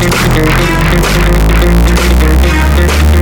You don't have to think no more. Got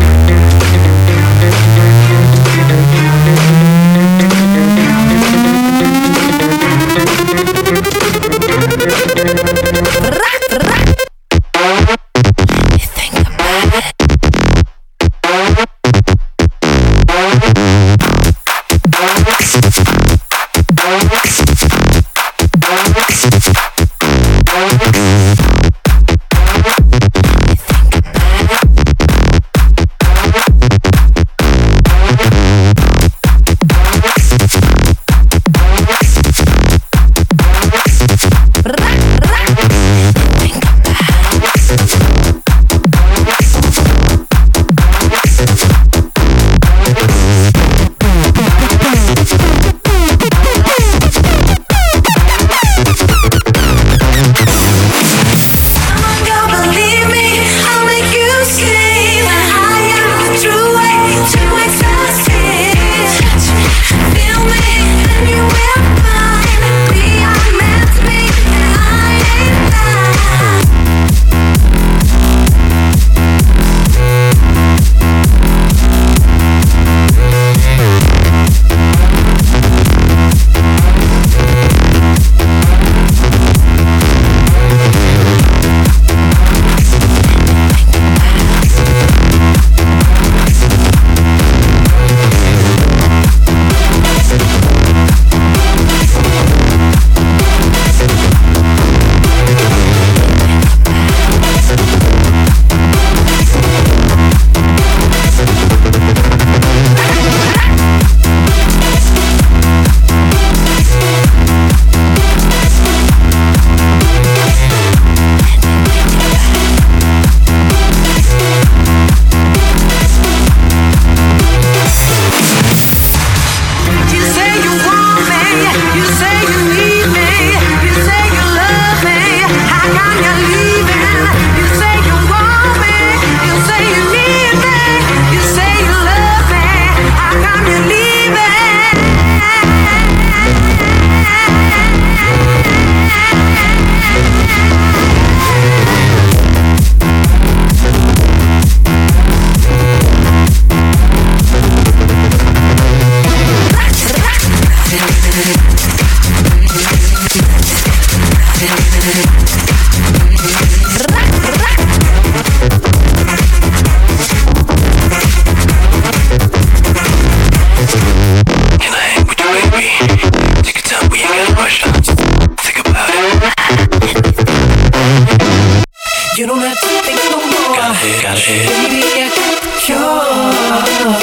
cure.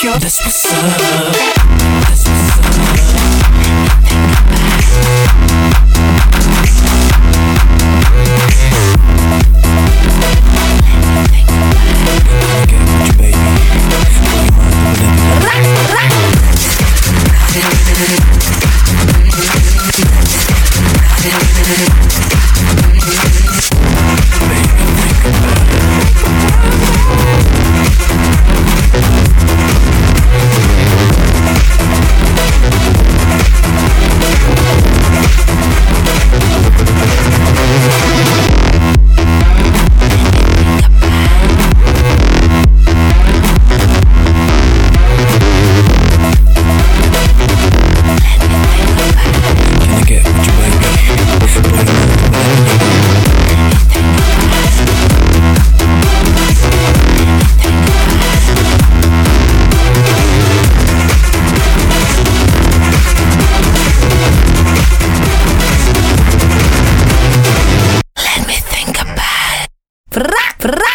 Cure. That's what's up.